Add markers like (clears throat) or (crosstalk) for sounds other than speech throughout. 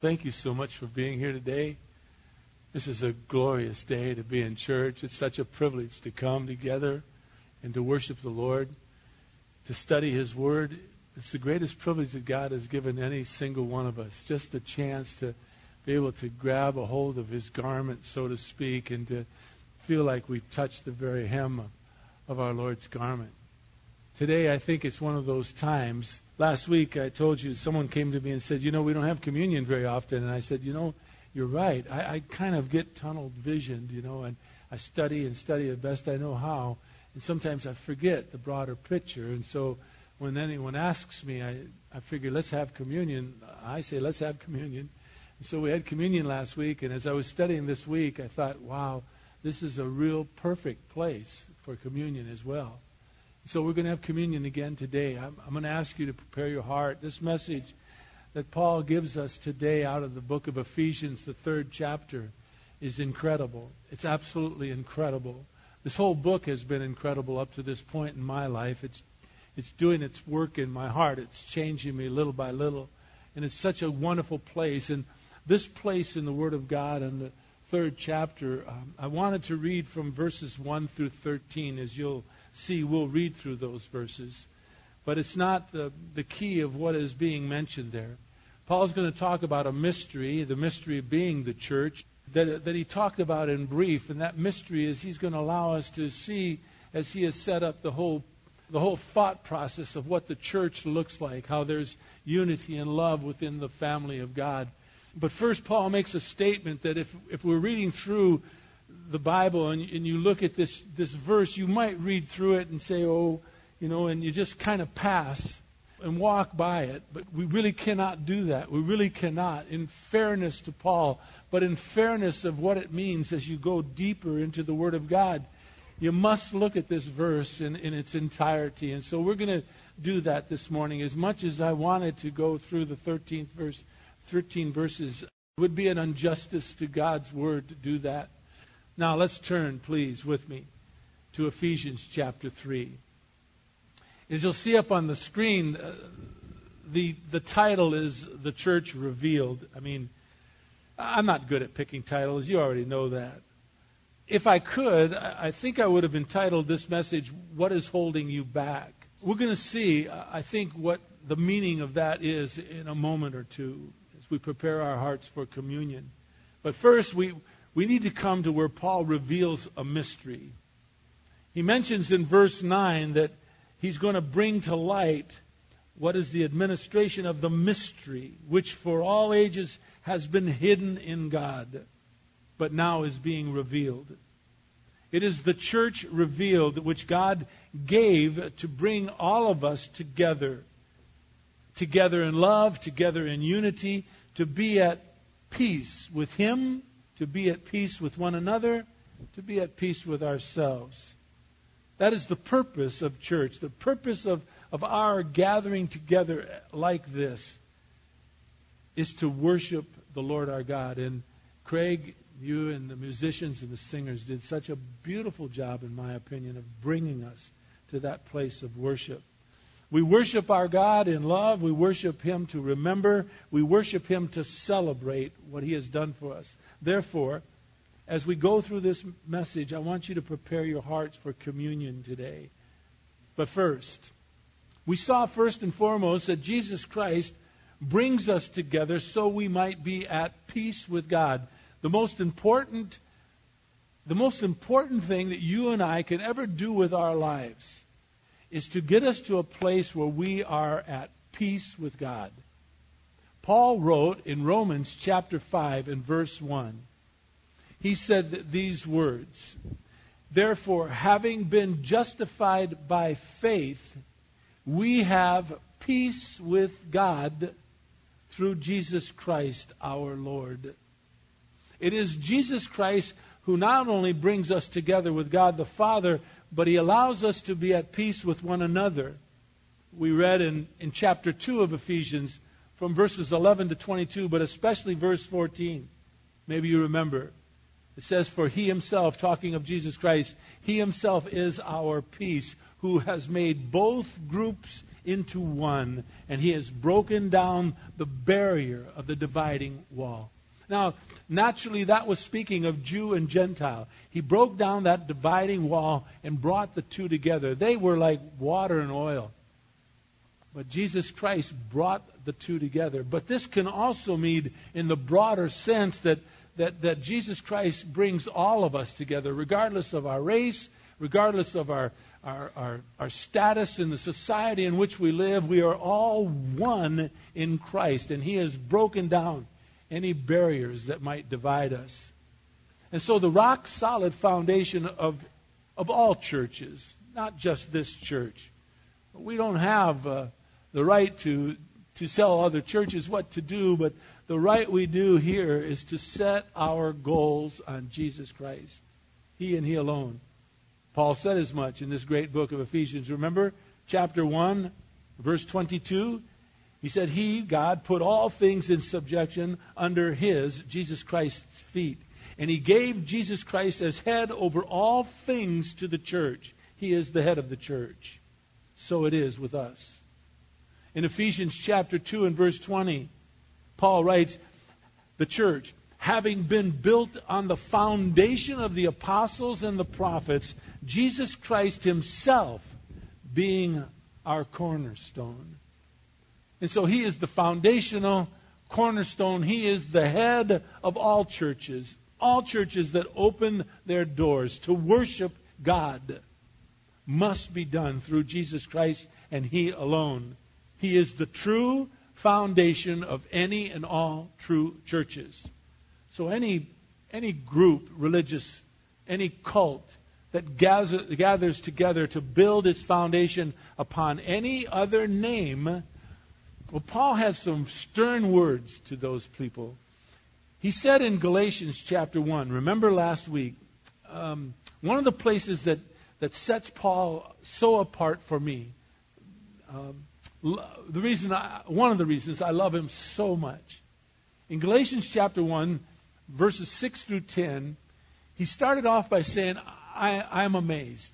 Thank you so much for being here today. This is a glorious day to be in church. It's such a privilege to come together and to worship the Lord, to study His Word. It's the greatest privilege that God has given any single one of us. Just the chance to be able to grab a hold of His garment, so to speak, and to feel like we've touched the very hem of, of our Lord's garment. Today, I think it's one of those times last week I told you someone came to me and said, you know, we don't have communion very often, and I said, you know, you're right. I, I kind of get tunnel visioned, you know, and I study and study as best I know how, and sometimes I forget the broader picture, and so when anyone asks me, I I figure let's have communion. I say let's have communion. And so we had communion last week, and as I was studying this week, I thought, wow, this is a real perfect place for communion as well. So we're going to have communion again today. I'm, I'm going to ask you to prepare your heart. This message that Paul gives us today out of the book of Ephesians, the third chapter, is incredible. It's absolutely incredible. This whole book has been incredible up to this point in my life. It's it's doing its work in my heart. It's changing me little by little. And it's such a wonderful place. And this place in the Word of God in the third chapter, um, I wanted to read from verses 1 through 13 as you'll see, we'll read through those verses. But it's not the, the key of what is being mentioned there. Paul's going to talk about a mystery, the mystery of being the church, that, that he talked about in brief. And that mystery is he's going to allow us to see, as he has set up the whole, the whole thought process of what the church looks like, how there's unity and love within the family of God. But first, Paul makes a statement that if, if we're reading through the Bible and, and you look at this, this verse, you might read through it and say, oh, you know, and you just kind of pass and walk by it. But we really cannot do that. We really cannot, in fairness to Paul, but in fairness of what it means as you go deeper into the Word of God. You must look at this verse in, in its entirety. And so we're going to do that this morning. As much as I wanted to go through the 13th verse, 13 verses, it would be an injustice to God's Word to do that. Now let's turn, please, with me to Ephesians chapter 3. As you'll see up on the screen, uh, the, the title is The Church Revealed. I mean, I'm not good at picking titles. You already know that. If I could, I think I would have entitled this message, What is Holding You Back? We're going to see, uh, I think, what the meaning of that is in a moment or two as we prepare our hearts for communion. But first, we, we need to come to where Paul reveals a mystery. He mentions in verse 9 that he's going to bring to light what is the administration of the mystery, which for all ages has been hidden in God, but now is being revealed. It is the church revealed which God gave to bring all of us together, together in love, together in unity, to be at peace with Him to be at peace with one another, to be at peace with ourselves. That is the purpose of church, the purpose of, of our gathering together like this is to worship the Lord our God. And Craig, you and the musicians and the singers did such a beautiful job, in my opinion, of bringing us to that place of worship. We worship our God in love. We worship Him to remember. We worship Him to celebrate what He has done for us. Therefore, as we go through this message, I want you to prepare your hearts for communion today. But first, we saw first and foremost that Jesus Christ brings us together so we might be at peace with God. The most important the most important thing that you and I can ever do with our lives is to get us to a place where we are at peace with God. Paul wrote in Romans chapter 5 and verse 1, he said these words Therefore, having been justified by faith, we have peace with God through Jesus Christ our Lord. It is Jesus Christ who not only brings us together with God the Father, but he allows us to be at peace with one another. We read in, in chapter 2 of Ephesians from verses 11 to 22, but especially verse 14. Maybe you remember. It says, For he himself, talking of Jesus Christ, he himself is our peace, who has made both groups into one, and he has broken down the barrier of the dividing wall. Now, naturally, that was speaking of Jew and Gentile. He broke down that dividing wall and brought the two together. They were like water and oil. But Jesus Christ brought the two together. But this can also mean, in the broader sense, that, that, that Jesus Christ brings all of us together, regardless of our race, regardless of our, our, our, our status in the society in which we live. We are all one in Christ, and He has broken down any barriers that might divide us. And so the rock solid foundation of, of all churches, not just this church. We don't have uh, the right to, to tell other churches what to do, but the right we do here is to set our goals on Jesus Christ. He and He alone. Paul said as much in this great book of Ephesians. Remember chapter 1, verse 22? He said, He, God, put all things in subjection under His, Jesus Christ's feet. And He gave Jesus Christ as head over all things to the church. He is the head of the church. So it is with us. In Ephesians chapter 2 and verse 20, Paul writes, The church, having been built on the foundation of the apostles and the prophets, Jesus Christ Himself being our cornerstone. And so he is the foundational cornerstone. He is the head of all churches, all churches that open their doors to worship God must be done through Jesus Christ and He alone. He is the true foundation of any and all true churches. So any any group, religious, any cult that gather, gathers together to build its foundation upon any other name well, Paul has some stern words to those people. He said in Galatians chapter 1, remember last week, um, one of the places that, that sets Paul so apart for me, um, the reason I, one of the reasons I love him so much. In Galatians chapter 1, verses 6 through 10, he started off by saying, I, I'm amazed.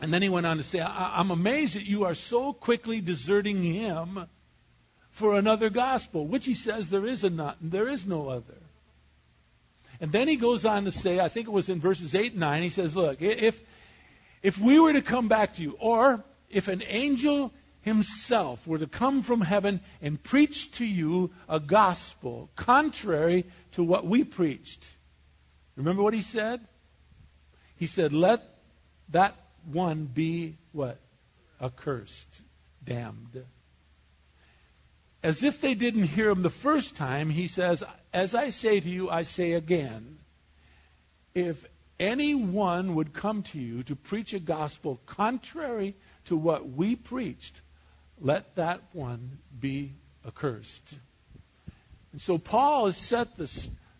And then he went on to say, I'm amazed that you are so quickly deserting him for another gospel, which he says there is, a not, and there is no other. And then he goes on to say, I think it was in verses 8 and 9, he says, Look, if, if we were to come back to you, or if an angel himself were to come from heaven and preach to you a gospel contrary to what we preached, remember what he said? He said, Let that one be what? Accursed, damned. As if they didn't hear him the first time, he says, As I say to you, I say again, if anyone would come to you to preach a gospel contrary to what we preached, let that one be accursed. And so Paul has set the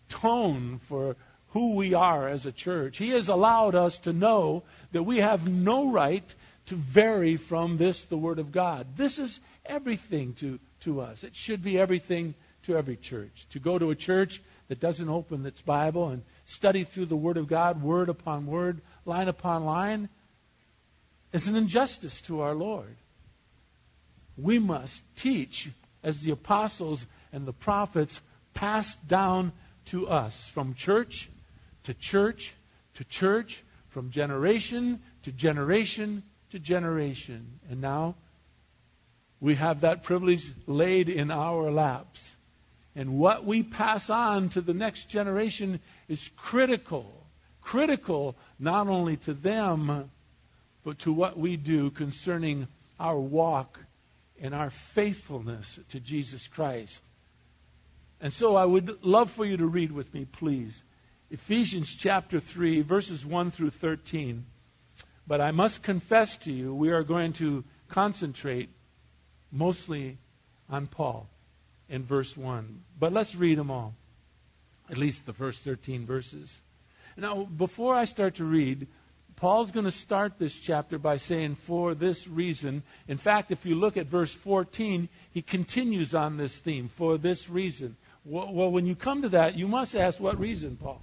tone for who we are as a church. He has allowed us to know that we have no right to vary from this, the Word of God. This is everything to, to us. It should be everything to every church. To go to a church that doesn't open its Bible and study through the Word of God, word upon word, line upon line, is an injustice to our Lord. We must teach as the apostles and the prophets passed down to us from church to church to church, from generation to generation to generation. And now we have that privilege laid in our laps. And what we pass on to the next generation is critical. Critical not only to them, but to what we do concerning our walk and our faithfulness to Jesus Christ. And so I would love for you to read with me, please. Ephesians chapter 3, verses 1 through 13. But I must confess to you, we are going to concentrate mostly on Paul in verse 1. But let's read them all, at least the first 13 verses. Now, before I start to read, Paul's going to start this chapter by saying, for this reason. In fact, if you look at verse 14, he continues on this theme, for this reason. Well, when you come to that, you must ask, what reason, Paul?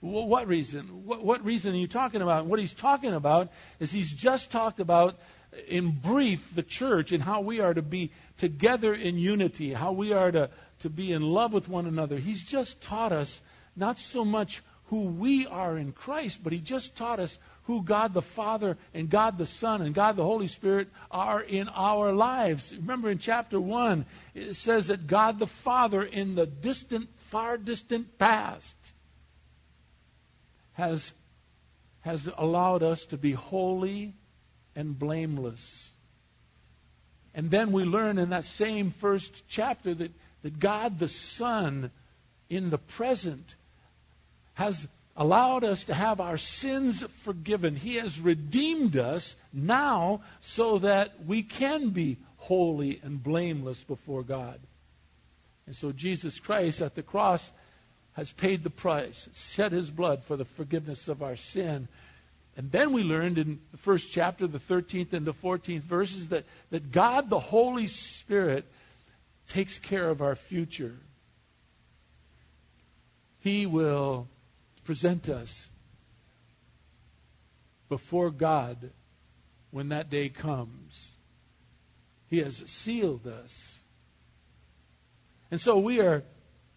What reason? What, reason are you talking about? What he's talking about is he's just talked about in brief, the church and how we are to be together in unity, how we are to, to be in love with one another. He's just taught us not so much who we are in Christ, but He just taught us who God the Father and God the Son and God the Holy Spirit are in our lives. Remember in chapter 1, it says that God the Father in the distant, far distant past has, has allowed us to be holy and blameless. And then we learn in that same first chapter that, that God the Son in the present has allowed us to have our sins forgiven. He has redeemed us now so that we can be holy and blameless before God. And so Jesus Christ at the cross has paid the price, shed his blood for the forgiveness of our sin. And then we learned in the first chapter, the 13th and the 14th verses, that, that God, the Holy Spirit, takes care of our future. He will present us before God when that day comes. He has sealed us. And so we are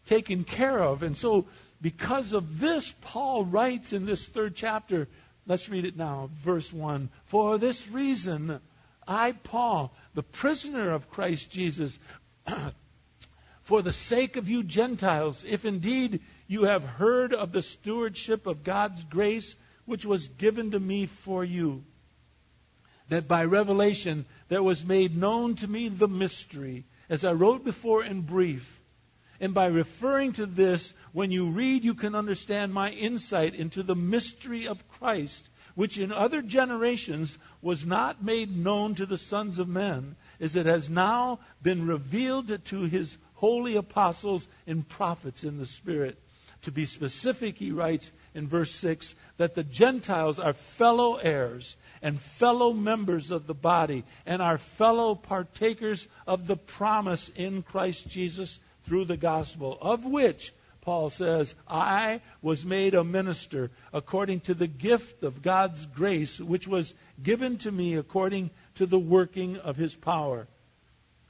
taken care of. And so, because of this, Paul writes in this third chapter, let's read it now, verse 1 For this reason, I, Paul, the prisoner of Christ Jesus, (clears throat) for the sake of you Gentiles, if indeed you have heard of the stewardship of God's grace which was given to me for you, that by revelation there was made known to me the mystery, as I wrote before in brief. And by referring to this, when you read, you can understand my insight into the mystery of Christ, which in other generations was not made known to the sons of men, as it has now been revealed to his holy apostles and prophets in the Spirit. To be specific, he writes in verse 6 that the Gentiles are fellow heirs and fellow members of the body and are fellow partakers of the promise in Christ Jesus through the gospel, of which Paul says, I was made a minister according to the gift of God's grace, which was given to me according to the working of his power.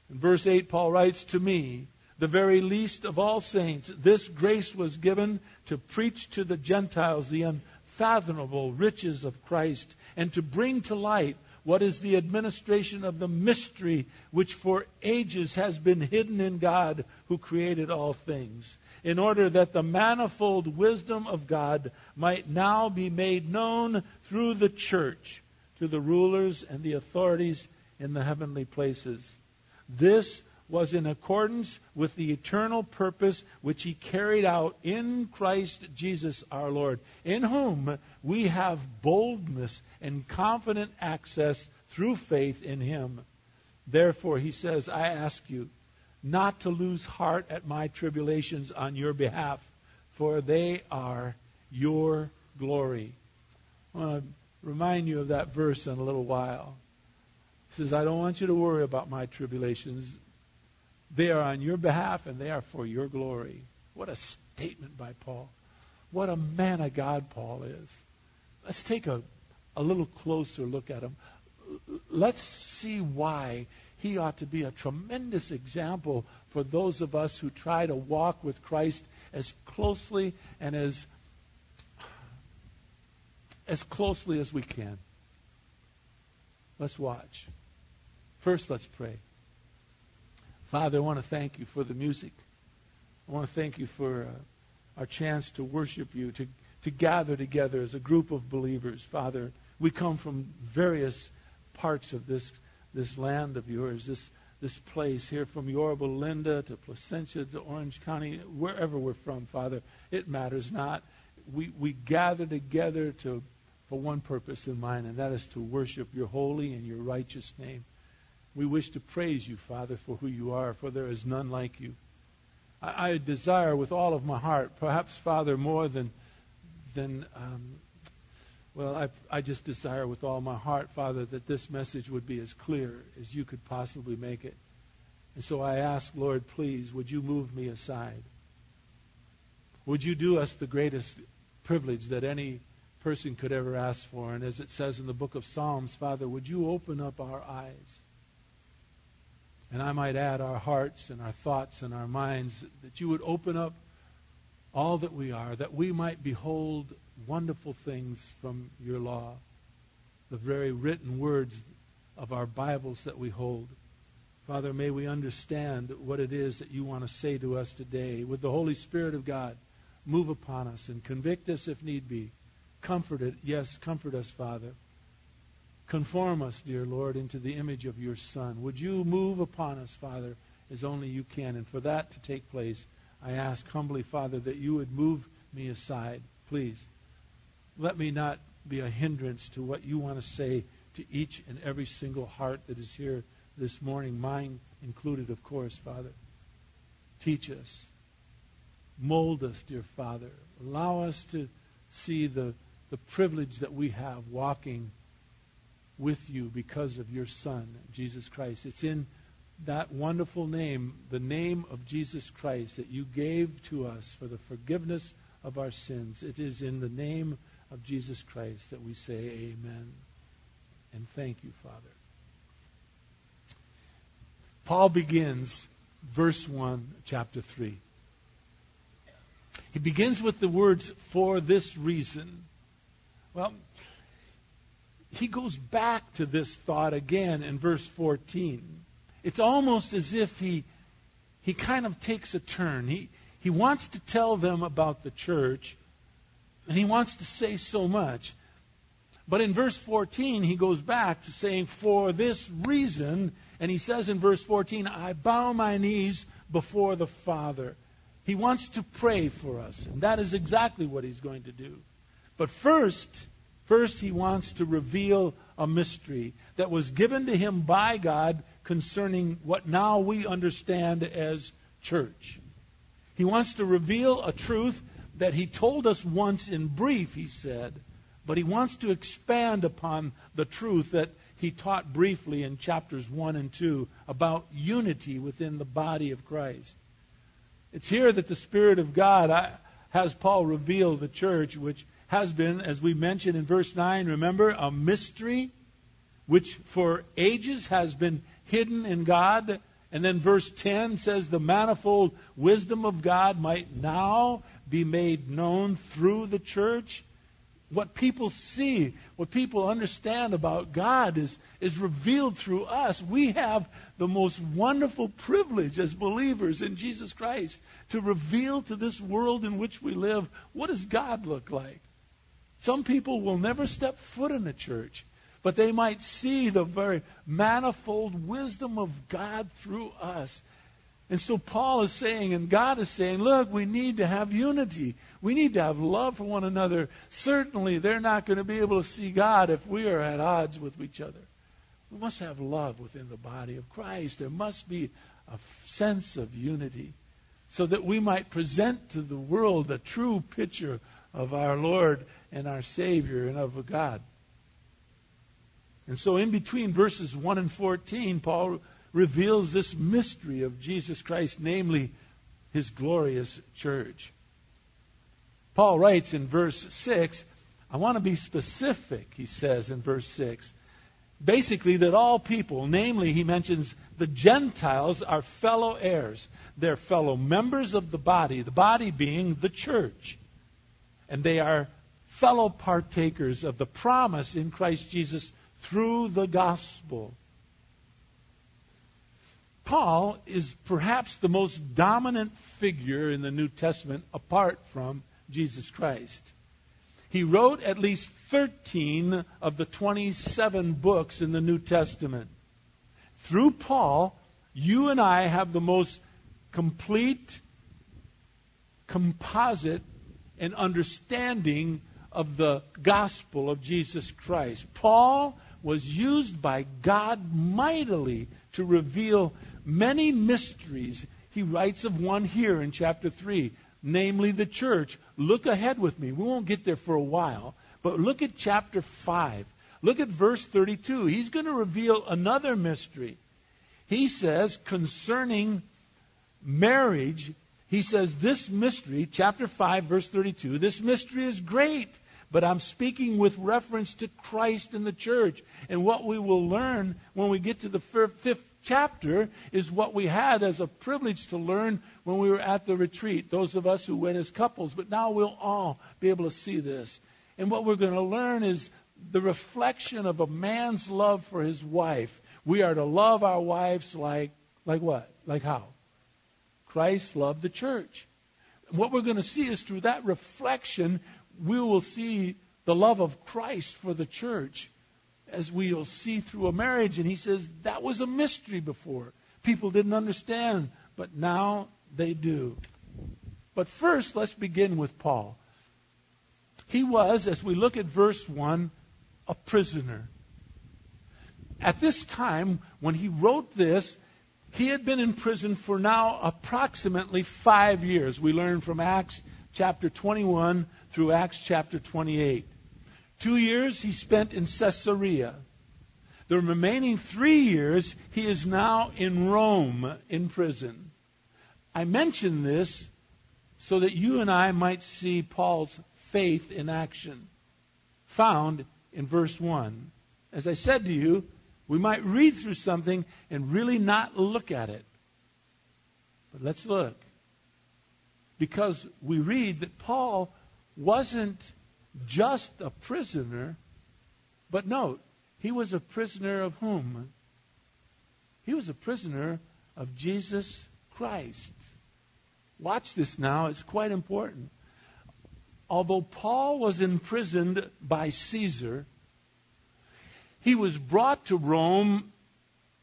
In verse 8, Paul writes, To me, the very least of all saints, this grace was given to preach to the Gentiles the unfathomable riches of Christ and to bring to light what is the administration of the mystery which for ages has been hidden in God who created all things, in order that the manifold wisdom of God might now be made known through the church to the rulers and the authorities in the heavenly places. This was in accordance with the eternal purpose which he carried out in Christ Jesus our Lord, in whom we have boldness and confident access through faith in him. Therefore, he says, I ask you not to lose heart at my tribulations on your behalf, for they are your glory. I want to remind you of that verse in a little while. He says, I don't want you to worry about my tribulations. They are on your behalf and they are for your glory. What a statement by Paul. What a man of God Paul is. Let's take a, a little closer look at him. Let's see why he ought to be a tremendous example for those of us who try to walk with Christ as closely and as as closely as we can. Let's watch. First, let's pray. Father, I want to thank you for the music. I want to thank you for uh, our chance to worship you, to, to gather together as a group of believers. Father, we come from various parts of this, this land of yours, this, this place here from Yorba Linda to Placentia to Orange County, wherever we're from, Father. It matters not. We, we gather together to, for one purpose in mind, and that is to worship your holy and your righteous name. We wish to praise you, Father, for who you are, for there is none like you. I, I desire with all of my heart, perhaps, Father, more than, than um, well, I, I just desire with all my heart, Father, that this message would be as clear as you could possibly make it. And so I ask, Lord, please, would you move me aside? Would you do us the greatest privilege that any person could ever ask for. And as it says in the book of Psalms, Father, would you open up our eyes? And I might add our hearts and our thoughts and our minds, that you would open up all that we are, that we might behold wonderful things from your law, the very written words of our Bibles that we hold. Father, may we understand what it is that you want to say to us today. With the Holy Spirit of God, move upon us and convict us if need be. Comfort it. Yes, comfort us, Father. Conform us, dear Lord, into the image of your Son. Would you move upon us, Father, as only you can? And for that to take place, I ask humbly, Father, that you would move me aside. Please, let me not be a hindrance to what you want to say to each and every single heart that is here this morning, mine included, of course, Father. Teach us. Mold us, dear Father. Allow us to see the, the privilege that we have walking with you because of your Son, Jesus Christ. It's in that wonderful name, the name of Jesus Christ, that you gave to us for the forgiveness of our sins. It is in the name of Jesus Christ that we say amen. And thank you, Father. Paul begins verse 1, chapter 3. He begins with the words, for this reason. Well, he goes back to this thought again in verse 14. It's almost as if he, he kind of takes a turn. He, he wants to tell them about the church, and he wants to say so much. But in verse 14, he goes back to saying, For this reason, and he says in verse 14, I bow my knees before the Father. He wants to pray for us, and that is exactly what he's going to do. But first, first he wants to reveal a mystery that was given to him by God concerning what now we understand as church. He wants to reveal a truth that he told us once in brief, he said, but he wants to expand upon the truth that he taught briefly in chapters 1 and 2 about unity within the body of Christ. It's here that the Spirit of God uh, has Paul reveal the church, which has been, as we mentioned in verse 9, remember, a mystery which for ages has been hidden in God. And then verse 10 says the manifold wisdom of God might now be made known through the church. What people see, what people understand about God is, is revealed through us. We have the most wonderful privilege as believers in Jesus Christ to reveal to this world in which we live what does God look like. Some people will never step foot in a church, but they might see the very manifold wisdom of God through us and so Paul is saying, and God is saying, look, we need to have unity. We need to have love for one another. Certainly, they're not going to be able to see God if we are at odds with each other. We must have love within the body of Christ. There must be a sense of unity so that we might present to the world the true picture of our Lord and our Savior and of God. And so, in between verses 1 and 14, Paul reveals this mystery of Jesus Christ, namely his glorious church. Paul writes in verse 6, I want to be specific, he says in verse 6. Basically, that all people, namely, he mentions the Gentiles, are fellow heirs. They're fellow members of the body, the body being the church. And they are fellow partakers of the promise in Christ Jesus through the gospel. Paul is perhaps the most dominant figure in the New Testament apart from Jesus Christ. He wrote at least 13 of the 27 books in the New Testament. Through Paul, you and I have the most complete composite and understanding of the gospel of Jesus Christ. Paul was used by God mightily to reveal many mysteries. He writes of one here in chapter 3, namely the church. Look ahead with me. We won't get there for a while, but look at chapter 5. Look at verse 32. He's going to reveal another mystery. He says concerning marriage, he says this mystery, chapter 5, verse 32, this mystery is great, but I'm speaking with reference to Christ and the church. And what we will learn when we get to the fifth chapter is what we had as a privilege to learn when we were at the retreat, those of us who went as couples, but now we'll all be able to see this. And what we're going to learn is the reflection of a man's love for his wife. We are to love our wives like like what? Like how? Christ loved the church. What we're going to see is through that reflection, we will see the love of Christ for the church as we'll see through a marriage. And he says that was a mystery before. People didn't understand, but now they do. But first, let's begin with Paul. He was, as we look at verse 1, a prisoner. At this time, when he wrote this, he had been in prison for now approximately five years. We learn from Acts chapter 21 through Acts chapter 28. Two years he spent in Caesarea. The remaining three years he is now in Rome in prison. I mention this so that you and I might see Paul's faith in action found in verse 1. As I said to you, we might read through something and really not look at it. But let's look. Because we read that Paul wasn't just a prisoner, but note, he was a prisoner of whom? He was a prisoner of Jesus Christ. Watch this now, it's quite important. Although Paul was imprisoned by Caesar, he was brought to Rome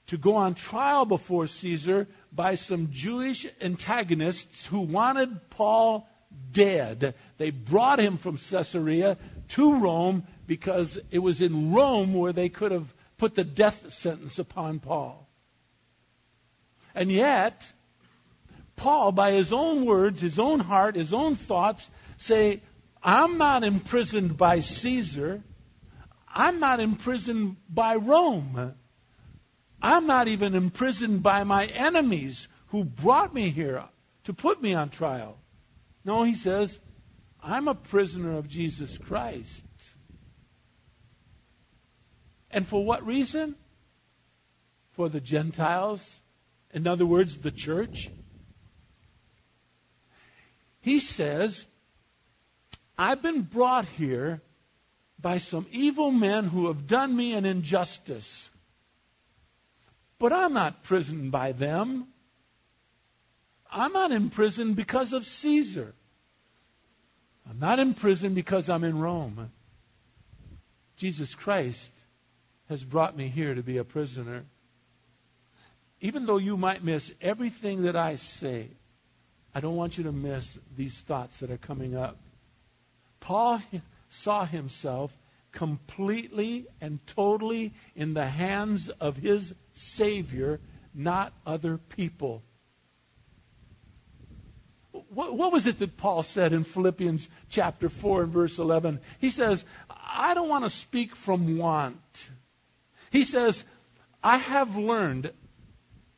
to go on trial before Caesar by some Jewish antagonists who wanted Paul dead. They brought him from Caesarea to Rome because it was in Rome where they could have put the death sentence upon Paul. And yet, Paul, by his own words, his own heart, his own thoughts, say, I'm not imprisoned by Caesar. I'm not imprisoned by Rome. I'm not even imprisoned by my enemies who brought me here to put me on trial. No, he says, I'm a prisoner of Jesus Christ. And for what reason? For the Gentiles. In other words, the church. He says, I've been brought here by some evil men who have done me an injustice. But I'm not imprisoned by them. I'm not in prison because of Caesar. I'm not in prison because I'm in Rome. Jesus Christ has brought me here to be a prisoner. Even though you might miss everything that I say, I don't want you to miss these thoughts that are coming up. Paul saw himself completely and totally in the hands of his Savior, not other people. What, what, was it that Paul said in Philippians chapter 4 and verse 11? He says, I don't want to speak from want. He says, I have learned,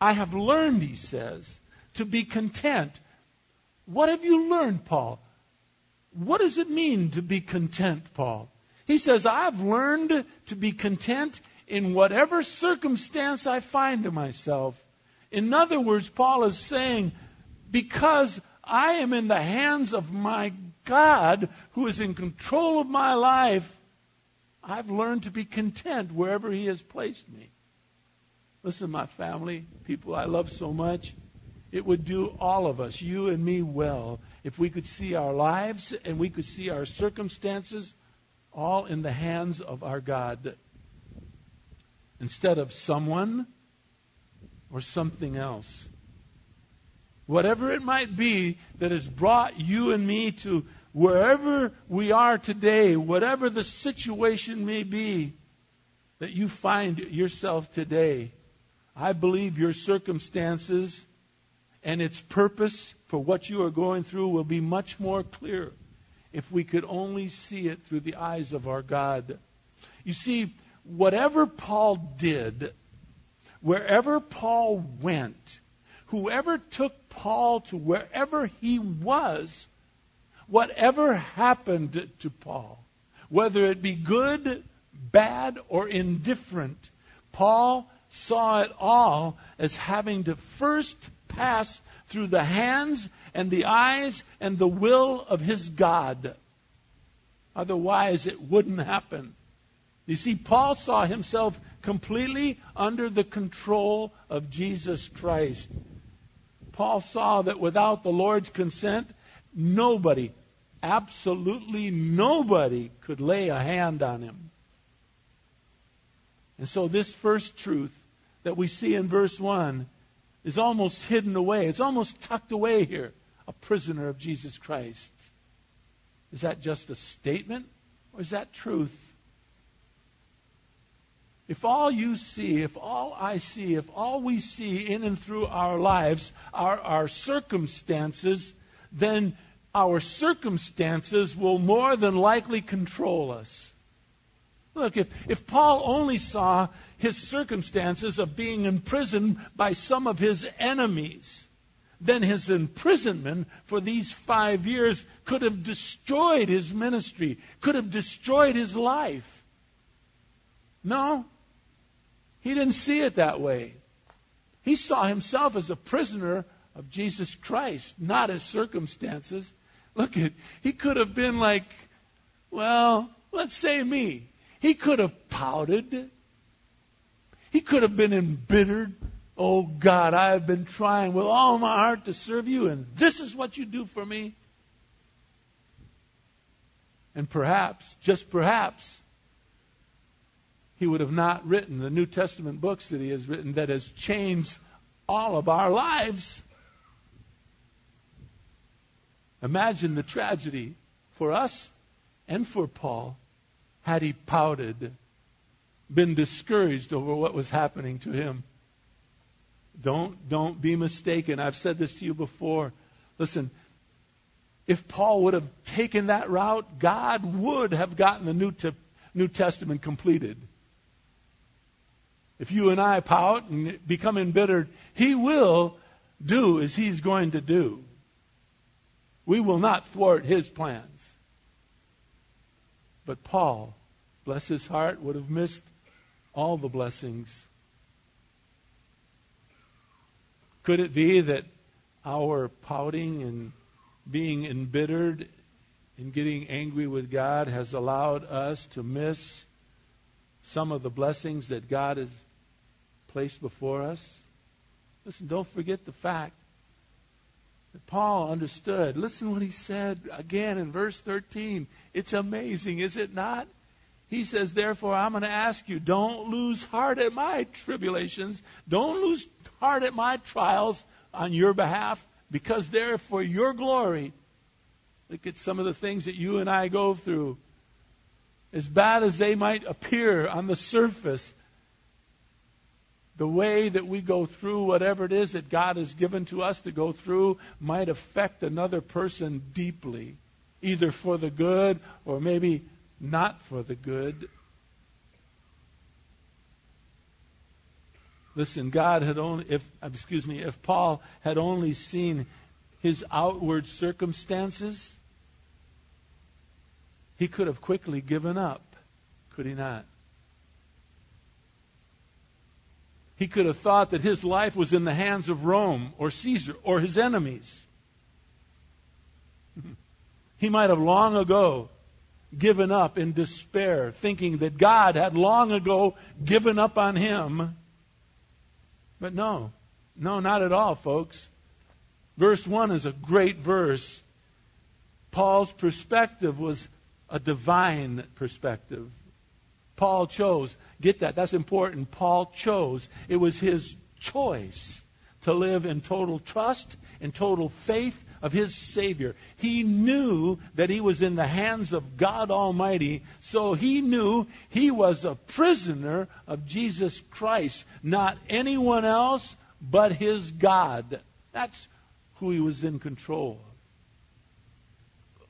I have learned, he says, to be content. What have you learned, Paul? What does it mean to be content, Paul? He says, I've learned to be content in whatever circumstance I find myself. In other words, Paul is saying, because I am in the hands of my God who is in control of my life, I've learned to be content wherever He has placed me. Listen, my family, people I love so much, it would do all of us, you and me, well if we could see our lives and we could see our circumstances all in the hands of our God instead of someone or something else. Whatever it might be that has brought you and me to wherever we are today, whatever the situation may be that you find yourself today, I believe your circumstances and its purpose for what you are going through will be much more clear if we could only see it through the eyes of our God. You see, whatever Paul did, wherever Paul went, whoever took Paul to wherever he was, whatever happened to Paul, whether it be good, bad, or indifferent. Paul saw it all as having to first pass through the hands and the eyes and the will of his God. Otherwise, it wouldn't happen. You see, Paul saw himself completely under the control of Jesus Christ. Paul saw that without the Lord's consent, nobody, absolutely nobody, could lay a hand on him. And so, this first truth that we see in verse 1 is almost hidden away. It's almost tucked away here. A prisoner of Jesus Christ. Is that just a statement or is that truth? If all you see, if all I see, if all we see in and through our lives are our circumstances, then our circumstances will more than likely control us. Look, if, if Paul only saw his circumstances of being imprisoned by some of his enemies, then his imprisonment for these five years could have destroyed his ministry, could have destroyed his life. No, he didn't see it that way. He saw himself as a prisoner of Jesus Christ, not his circumstances. Look at, he could have been like, well, let's say me. He could have pouted. He could have been embittered. Oh God, I have been trying with all my heart to serve you, and this is what you do for me. And perhaps, just perhaps, he would have not written the New Testament books that he has written that has changed all of our lives. Imagine the tragedy for us and for Paul had he pouted, been discouraged over what was happening to him. Don't, don't be mistaken. I've said this to you before. Listen, if Paul would have taken that route, God would have gotten the New, New Testament completed. If you and I pout and become embittered, He will do as He's going to do. We will not thwart His plans. But Paul bless his heart, would have missed all the blessings. Could it be that our pouting and being embittered and getting angry with God has allowed us to miss some of the blessings that God has placed before us? Listen, don't forget the fact that Paul understood. Listen what he said again in verse 13. It's amazing, is it not? He says, therefore, I'm going to ask you, don't lose heart at my tribulations. Don't lose heart at my trials on your behalf, because they're for your glory. Look at some of the things that you and I go through. As bad as they might appear on the surface, the way that we go through whatever it is that God has given to us to go through might affect another person deeply, either for the good or maybe not for the good. Listen, God had only, if, excuse me, if Paul had only seen his outward circumstances, he could have quickly given up, could he not? He could have thought that his life was in the hands of Rome or Caesar or his enemies. (laughs) He might have long ago given up in despair, thinking that God had long ago given up on him. But no, no, not at all, folks. Verse 1 is a great verse. Paul's perspective was a divine perspective. Paul chose. Get that, that's important. Paul chose. It was his choice to live in total trust, in total faith, of his Savior. He knew that he was in the hands of God Almighty, so he knew he was a prisoner of Jesus Christ, not anyone else but his God. That's who he was in control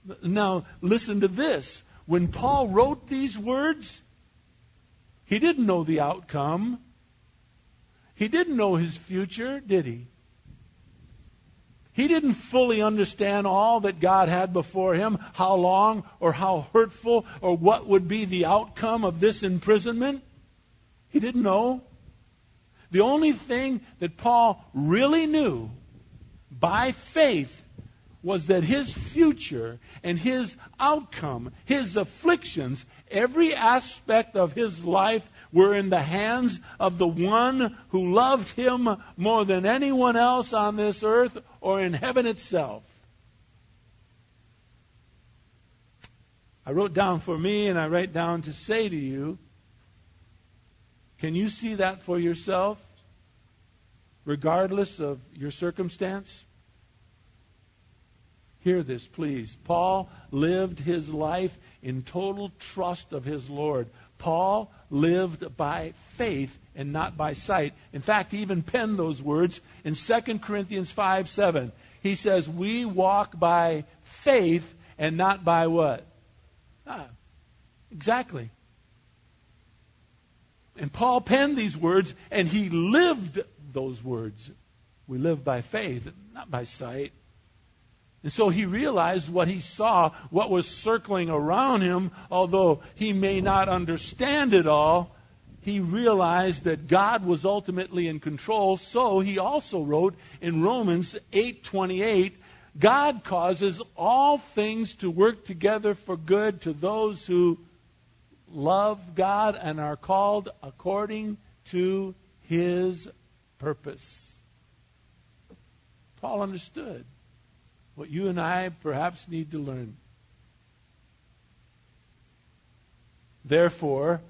of. Now, listen to this. When Paul wrote these words, he didn't know the outcome. He didn't know his future, did he? He didn't fully understand all that God had before him, how long or how hurtful or what would be the outcome of this imprisonment. He didn't know. The only thing that Paul really knew by faith was that his future and his outcome, his afflictions, every aspect of his life were in the hands of the one who loved him more than anyone else on this earth or in heaven itself. I wrote down for me and I write down to say to you, can you see that for yourself, regardless of your circumstance? Hear this, please. Paul lived his life in total trust of his Lord. Paul lived by faith and not by sight. In fact, he even penned those words in 2 Corinthians 5 7. He says, We walk by faith and not by what? Ah, exactly. And Paul penned these words and he lived those words. We live by faith, not by sight. And so he realized what he saw, what was circling around him, although he may not understand it all, he realized that God was ultimately in control. So he also wrote in Romans 8:28, God causes all things to work together for good to those who love God and are called according to his purpose. Paul understood what you and I perhaps need to learn. Therefore,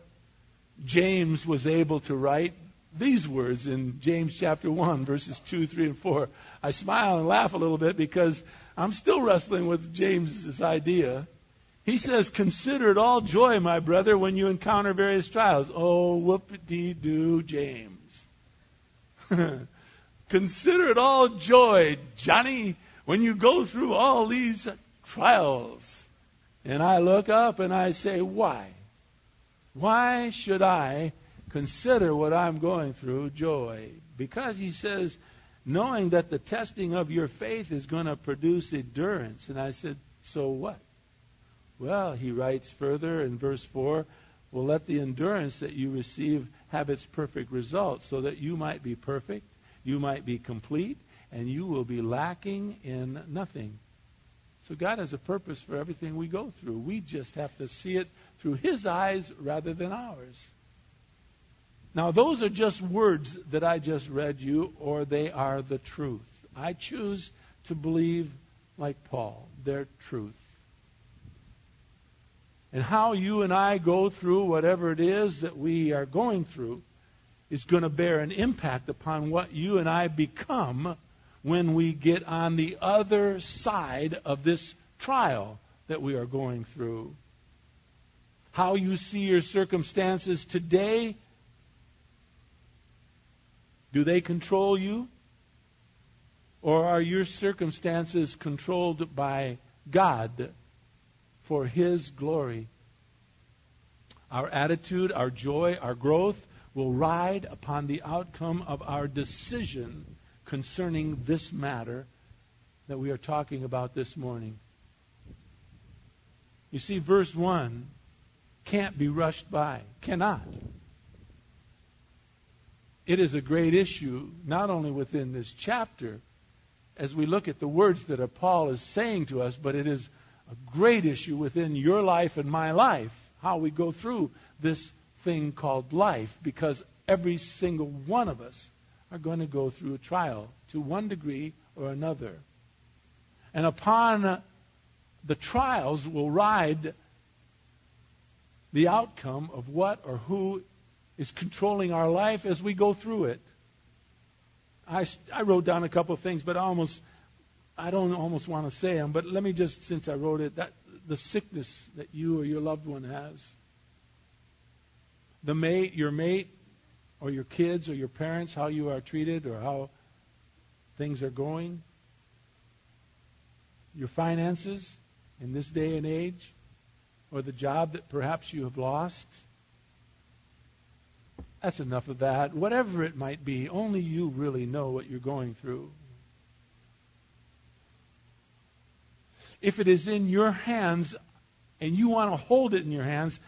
James was able to write these words in James chapter 1, verses 2, 3, and 4. I smile and laugh a little bit because I'm still wrestling with James's idea. He says, Consider it all joy, my brother, when you encounter various trials. Oh, whoop-de doo, James. (laughs) Consider it all joy, Johnny, when you go through all these trials, and I look up and I say, why? Why should I consider what I'm going through joy? Because he says, knowing that the testing of your faith is going to produce endurance. And I said, so what? Well, he writes further in verse 4 Well, let the endurance that you receive have its perfect result, so that you might be perfect, you might be complete, and you will be lacking in nothing. So God has a purpose for everything we go through. We just have to see it through His eyes rather than ours. Now, those are just words that I just read you, or they are the truth. I choose to believe like Paul, their truth. And how you and I go through whatever it is that we are going through is going to bear an impact upon what you and I become when we get on the other side of this trial that we are going through. How you see your circumstances today, do they control you? Or are your circumstances controlled by God for His glory? Our attitude, our joy, our growth will ride upon the outcome of our decision concerning this matter that we are talking about this morning. You see, verse 1 can't be rushed by, cannot. It is a great issue, not only within this chapter, as we look at the words that Paul is saying to us, but it is a great issue within your life and my life, how we go through this thing called life, because every single one of us are going to go through a trial to one degree or another. And upon the trials will ride the outcome of what or who is controlling our life as we go through it. I, I wrote down a couple of things, but I almost I don't almost want to say them. But let me just, since I wrote it, that the sickness that you or your loved one has, the mate, your mate, or your kids or your parents, how you are treated or how things are going, your finances in this day and age, or the job that perhaps you have lost. That's enough of that. Whatever it might be, only you really know what you're going through. if it is in your hands and you want to hold it in your hands,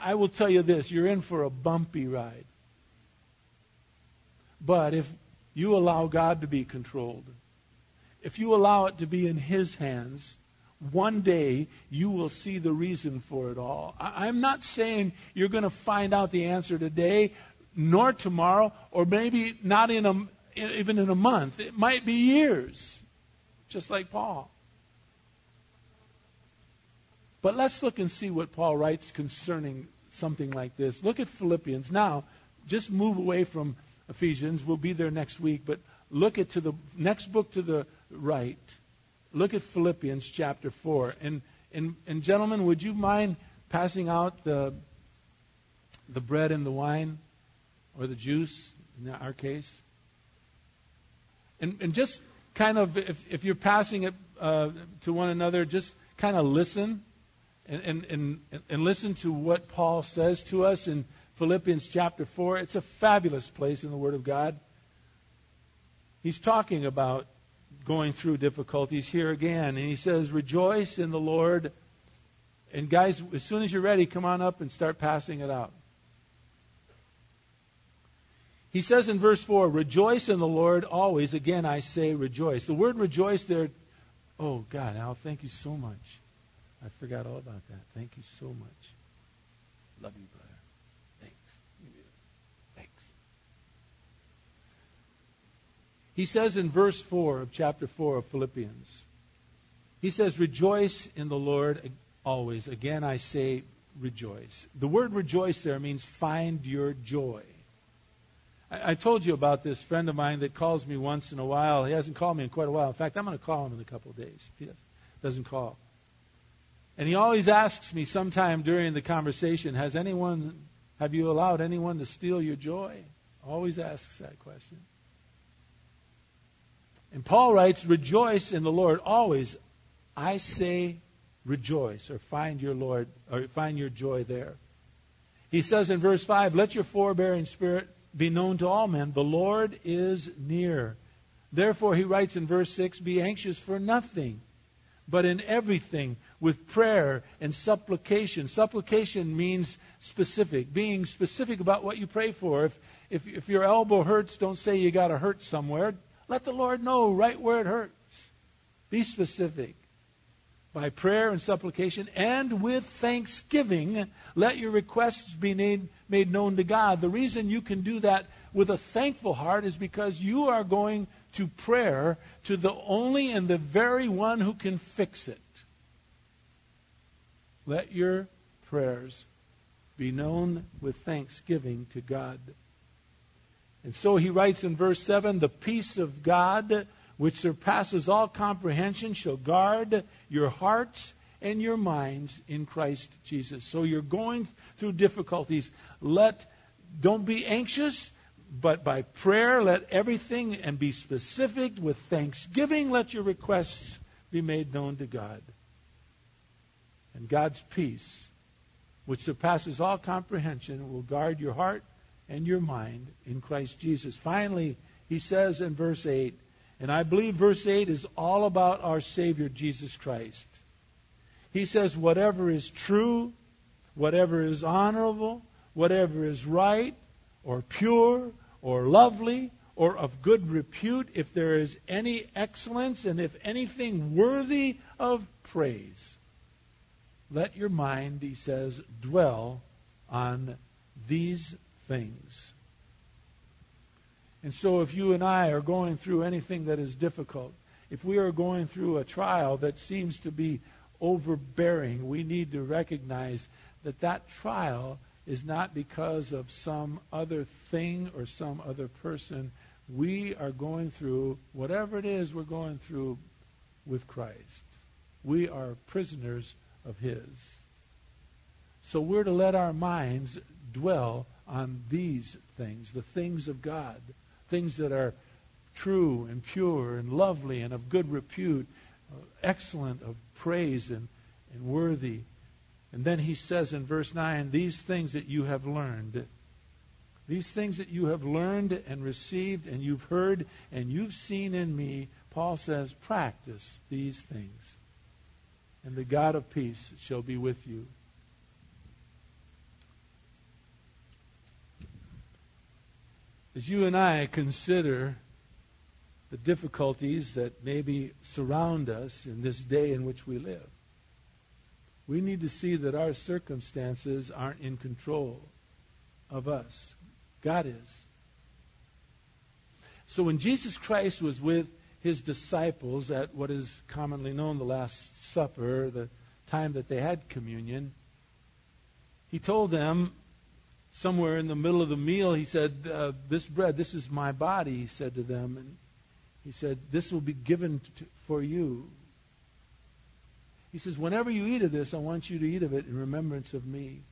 I will tell you this you're in for a bumpy ride. But if you allow God to be controlled, if you allow it to be in His hands, one day you will see the reason for it all. I'm not saying you're going to find out the answer today, nor tomorrow, or maybe not in a, even in a month. It might be years, just like Paul. But let's look and see what Paul writes concerning something like this. Look at Philippians. Now, just move away from Ephesians. We'll be there next week, but look at to the next book to the right. Look at Philippians chapter 4. And, and, and gentlemen, would you mind passing out the, the bread and the wine or the juice in our case? And, and just kind of, if, if you're passing it uh, to one another, just kind of listen and, and, and, and listen to what Paul says to us in Philippians chapter 4. It's a fabulous place in the Word of God. He's talking about going through difficulties here again. And he says, Rejoice in the Lord. And guys, as soon as you're ready, come on up and start passing it out. He says in verse 4, Rejoice in the Lord always. Again, I say rejoice. The word rejoice there, oh God, Al, thank you so much. I forgot all about that. Thank you so much. Love you, brother. Thanks. Thanks. He says in verse 4 of chapter 4 of Philippians, he says, Rejoice in the Lord always. Again, I say rejoice. The word rejoice there means find your joy. I, told you about this friend of mine that calls me once in a while. He hasn't called me in quite a while. In fact, I'm going to call him in a couple of days if he doesn't call. And he always asks me sometime during the conversation, has anyone, have you allowed anyone to steal your joy? Always asks that question. And Paul writes, rejoice in the Lord always. I say rejoice or find your Lord or find your joy there. He says in verse 5, let your forbearing spirit be known to all men. The Lord is near. Therefore, he writes in verse 6, be anxious for nothing but in everything with prayer and supplication. Supplication means specific, being specific about what you pray for. If, if, if your elbow hurts, don't say you got to hurt somewhere. Let the Lord know right where it hurts. Be specific. By prayer and supplication and with thanksgiving, let your requests be made, made known to God. The reason you can do that with a thankful heart is because you are going to prayer to the only and the very one who can fix it. Let your prayers be known with thanksgiving to God. And so he writes in verse 7 The peace of God, which surpasses all comprehension, shall guard your hearts and your minds in Christ Jesus. So you're going through difficulties. Let don't be anxious but by prayer, let everything and be specific with thanksgiving, let your requests be made known to God. And God's peace, which surpasses all comprehension, will guard your heart and your mind in Christ Jesus. Finally, he says in verse 8, and I believe verse 8 is all about our Savior Jesus Christ. He says, whatever is true, whatever is honorable, whatever is right, or pure, or lovely or of good repute, if there is any excellence and if anything worthy of praise, let your mind, he says, dwell on these things. And so if you and I are going through anything that is difficult, if we are going through a trial that seems to be overbearing, we need to recognize that that trial is not because of some other thing or some other person. We are going through whatever it is we're going through with Christ. We are prisoners of His. So we're to let our minds dwell on these things, the things of God, things that are true and pure and lovely and of good repute, excellent of praise and, and worthy and then he says in verse 9, These things that you have learned, these things that you have learned and received and you've heard and you've seen in me, Paul says, practice these things. and the God of peace shall be with you. As you and I consider the difficulties that maybe surround us in this day in which we live, we need to see that our circumstances aren't in control of us. God is. So when Jesus Christ was with his disciples at what is commonly known the Last Supper, the time that they had communion, he told them somewhere in the middle of the meal, he said, uh, This bread, this is my body, he said to them. And he said, This will be given to, for you. He says, Whenever you eat of this, I want you to eat of it in remembrance of me.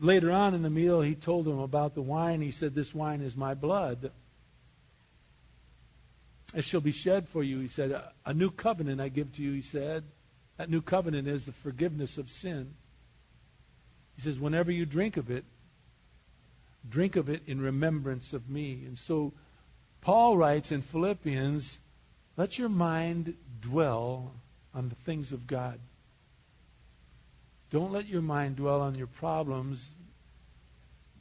Later on in the meal, he told them about the wine. He said, This wine is my blood it shall be shed for you, he said. A new covenant I give to you, he said. That new covenant is the forgiveness of sin. He says, whenever you drink of it, drink of it in remembrance of me. And so Paul writes in Philippians, let your mind dwell on the things of God. Don't let your mind dwell on your problems.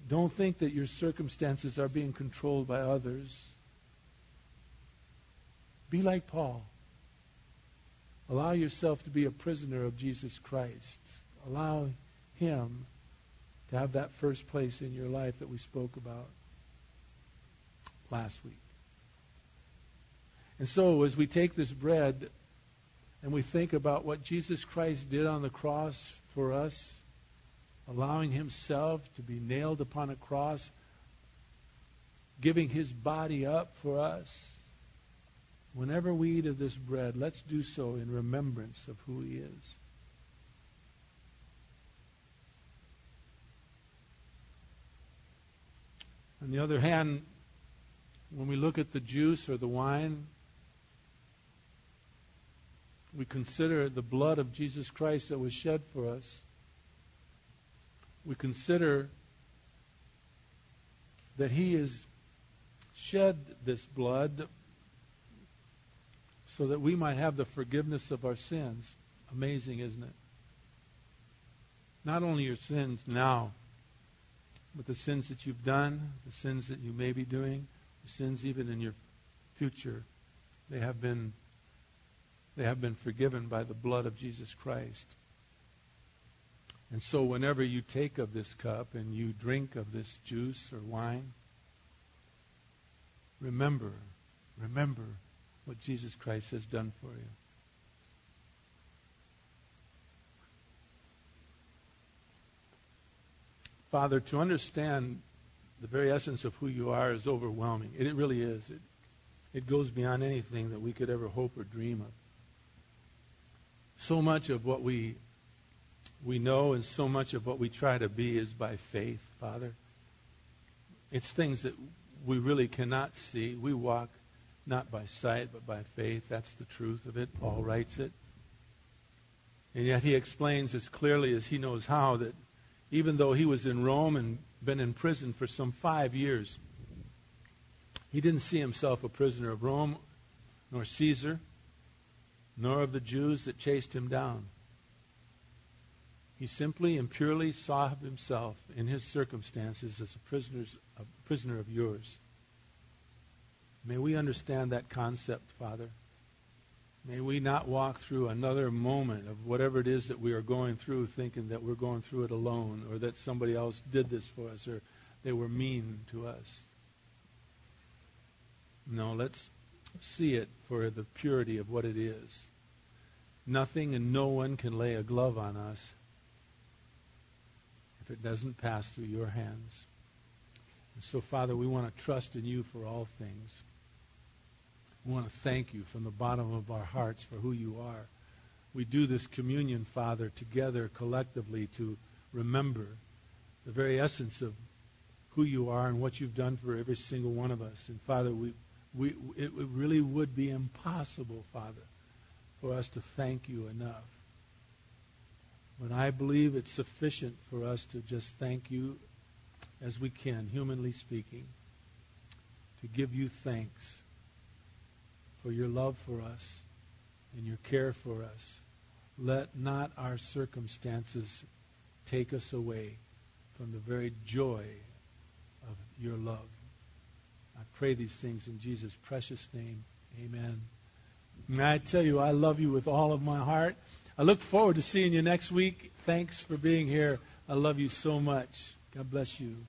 Don't think that your circumstances are being controlled by others. Be like Paul. Allow yourself to be a prisoner of Jesus Christ. Allow Him to have that first place in your life that we spoke about last week. And so, as we take this bread and we think about what Jesus Christ did on the cross for us, allowing Himself to be nailed upon a cross, giving His body up for us, Whenever we eat of this bread, let's do so in remembrance of who he is. On the other hand, when we look at the juice or the wine, we consider the blood of Jesus Christ that was shed for us. We consider that he has shed this blood so that we might have the forgiveness of our sins. Amazing, isn't it? Not only your sins now, but the sins that you've done, the sins that you may be doing, the sins even in your future, they have been they have been forgiven by the blood of Jesus Christ. And so whenever you take of this cup and you drink of this juice or wine, remember, remember what Jesus Christ has done for you. Father, to understand the very essence of who you are is overwhelming. It, it really is. It, it goes beyond anything that we could ever hope or dream of. So much of what we we know and so much of what we try to be is by faith, Father. It's things that we really cannot see. We walk not by sight, but by faith. That's the truth of it. Paul writes it. And yet he explains as clearly as he knows how that even though he was in Rome and been in prison for some five years, he didn't see himself a prisoner of Rome, nor Caesar, nor of the Jews that chased him down. He simply and purely saw himself in his circumstances as a, a prisoner of yours. May we understand that concept, Father. May we not walk through another moment of whatever it is that we are going through thinking that we're going through it alone or that somebody else did this for us or they were mean to us. No, let's see it for the purity of what it is. Nothing and no one can lay a glove on us if it doesn't pass through your hands. And so, Father, we want to trust in you for all things. We want to thank you from the bottom of our hearts for who you are. We do this communion, Father, together collectively to remember the very essence of who you are and what you've done for every single one of us. And Father, we, we, it really would be impossible, Father, for us to thank you enough. But I believe it's sufficient for us to just thank you as we can, humanly speaking, to give you thanks for your love for us and your care for us let not our circumstances take us away from the very joy of your love. I pray these things in Jesus' precious name. Amen. And I tell you, I love you with all of my heart. I look forward to seeing you next week. Thanks for being here. I love you so much. God bless you.